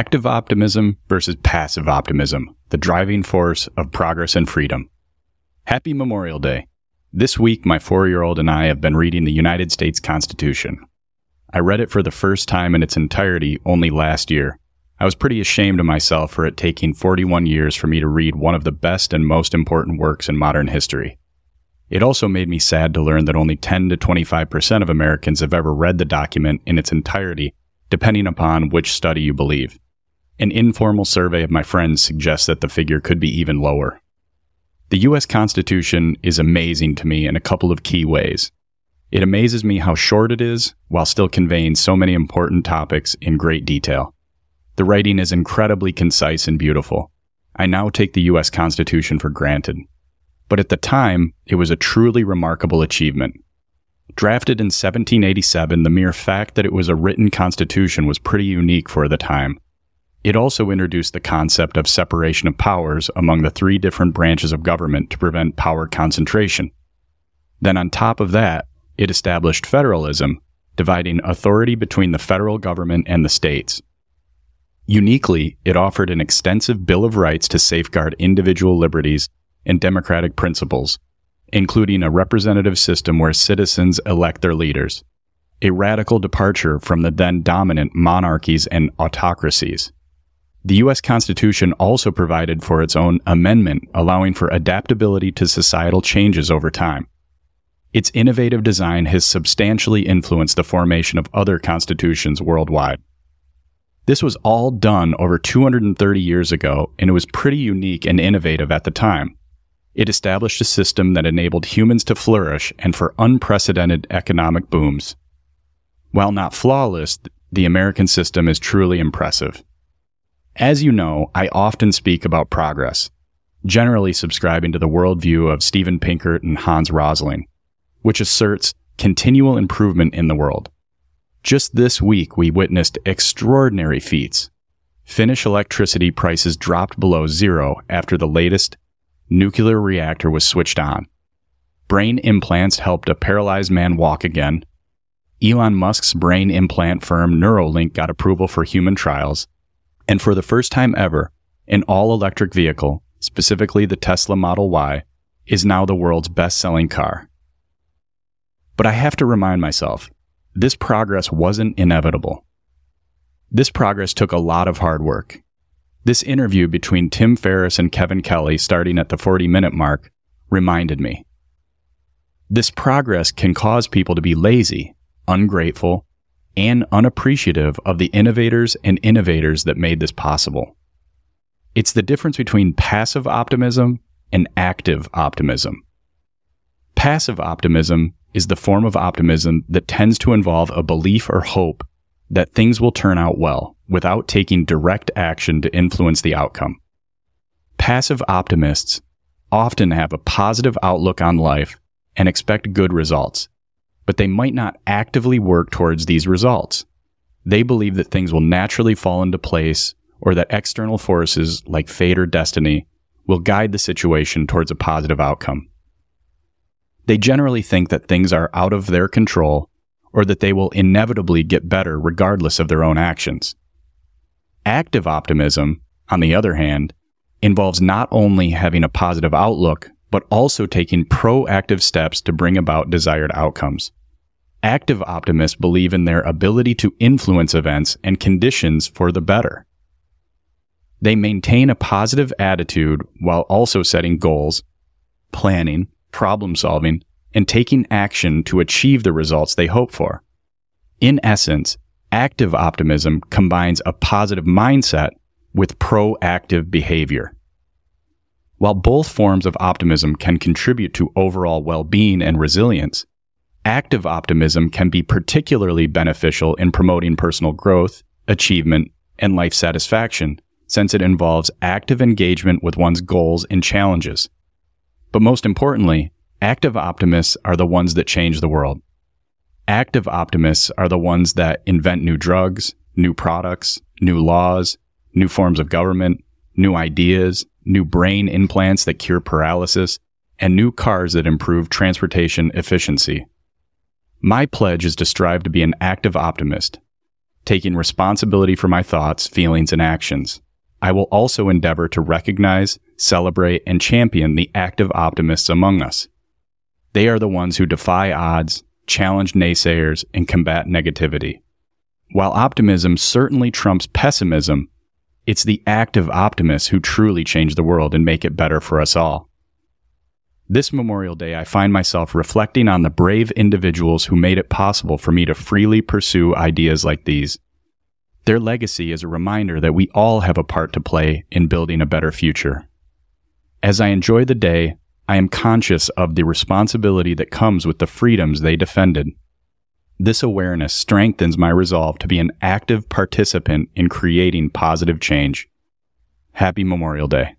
Active optimism versus passive optimism, the driving force of progress and freedom. Happy Memorial Day. This week, my four year old and I have been reading the United States Constitution. I read it for the first time in its entirety only last year. I was pretty ashamed of myself for it taking 41 years for me to read one of the best and most important works in modern history. It also made me sad to learn that only 10 to 25% of Americans have ever read the document in its entirety, depending upon which study you believe. An informal survey of my friends suggests that the figure could be even lower. The US Constitution is amazing to me in a couple of key ways. It amazes me how short it is while still conveying so many important topics in great detail. The writing is incredibly concise and beautiful. I now take the US Constitution for granted but at the time, it was a truly remarkable achievement. Drafted in 1787, the mere fact that it was a written constitution was pretty unique for the time. It also introduced the concept of separation of powers among the three different branches of government to prevent power concentration. Then, on top of that, it established federalism, dividing authority between the federal government and the states. Uniquely, it offered an extensive Bill of Rights to safeguard individual liberties and democratic principles, including a representative system where citizens elect their leaders, a radical departure from the then dominant monarchies and autocracies. The U.S. Constitution also provided for its own amendment, allowing for adaptability to societal changes over time. Its innovative design has substantially influenced the formation of other constitutions worldwide. This was all done over 230 years ago, and it was pretty unique and innovative at the time. It established a system that enabled humans to flourish and for unprecedented economic booms. While not flawless, the American system is truly impressive. As you know, I often speak about progress, generally subscribing to the worldview of Steven Pinker and Hans Rosling, which asserts continual improvement in the world. Just this week, we witnessed extraordinary feats. Finnish electricity prices dropped below zero after the latest nuclear reactor was switched on. Brain implants helped a paralyzed man walk again. Elon Musk's brain implant firm Neuralink got approval for human trials. And for the first time ever, an all electric vehicle, specifically the Tesla Model Y, is now the world's best selling car. But I have to remind myself this progress wasn't inevitable. This progress took a lot of hard work. This interview between Tim Ferriss and Kevin Kelly, starting at the 40 minute mark, reminded me. This progress can cause people to be lazy, ungrateful, and unappreciative of the innovators and innovators that made this possible. It's the difference between passive optimism and active optimism. Passive optimism is the form of optimism that tends to involve a belief or hope that things will turn out well without taking direct action to influence the outcome. Passive optimists often have a positive outlook on life and expect good results, but they might not actively work towards these results. They believe that things will naturally fall into place or that external forces like fate or destiny will guide the situation towards a positive outcome. They generally think that things are out of their control or that they will inevitably get better regardless of their own actions. Active optimism, on the other hand, involves not only having a positive outlook, but also taking proactive steps to bring about desired outcomes. Active optimists believe in their ability to influence events and conditions for the better. They maintain a positive attitude while also setting goals, planning, problem solving, and taking action to achieve the results they hope for. In essence, active optimism combines a positive mindset with proactive behavior. While both forms of optimism can contribute to overall well being and resilience, active optimism can be particularly beneficial in promoting personal growth, achievement, and life satisfaction, since it involves active engagement with one's goals and challenges. But most importantly, Active optimists are the ones that change the world. Active optimists are the ones that invent new drugs, new products, new laws, new forms of government, new ideas, new brain implants that cure paralysis, and new cars that improve transportation efficiency. My pledge is to strive to be an active optimist. taking responsibility for my thoughts, feelings, and actions. I will also endeavor to recognize, celebrate, and champion the active optimists among us. They are the ones who defy odds, challenge naysayers, and combat negativity. While optimism certainly trumps pessimism, it's the active optimists who truly change the world and make it better for us all. This Memorial Day, I find myself reflecting on the brave individuals who made it possible for me to freely pursue ideas like these. Their legacy is a reminder that we all have a part to play in building a better future. As I enjoy the day, I am conscious of the responsibility that comes with the freedoms they defended. This awareness strengthens my resolve to be an active participant in creating positive change. Happy Memorial Day.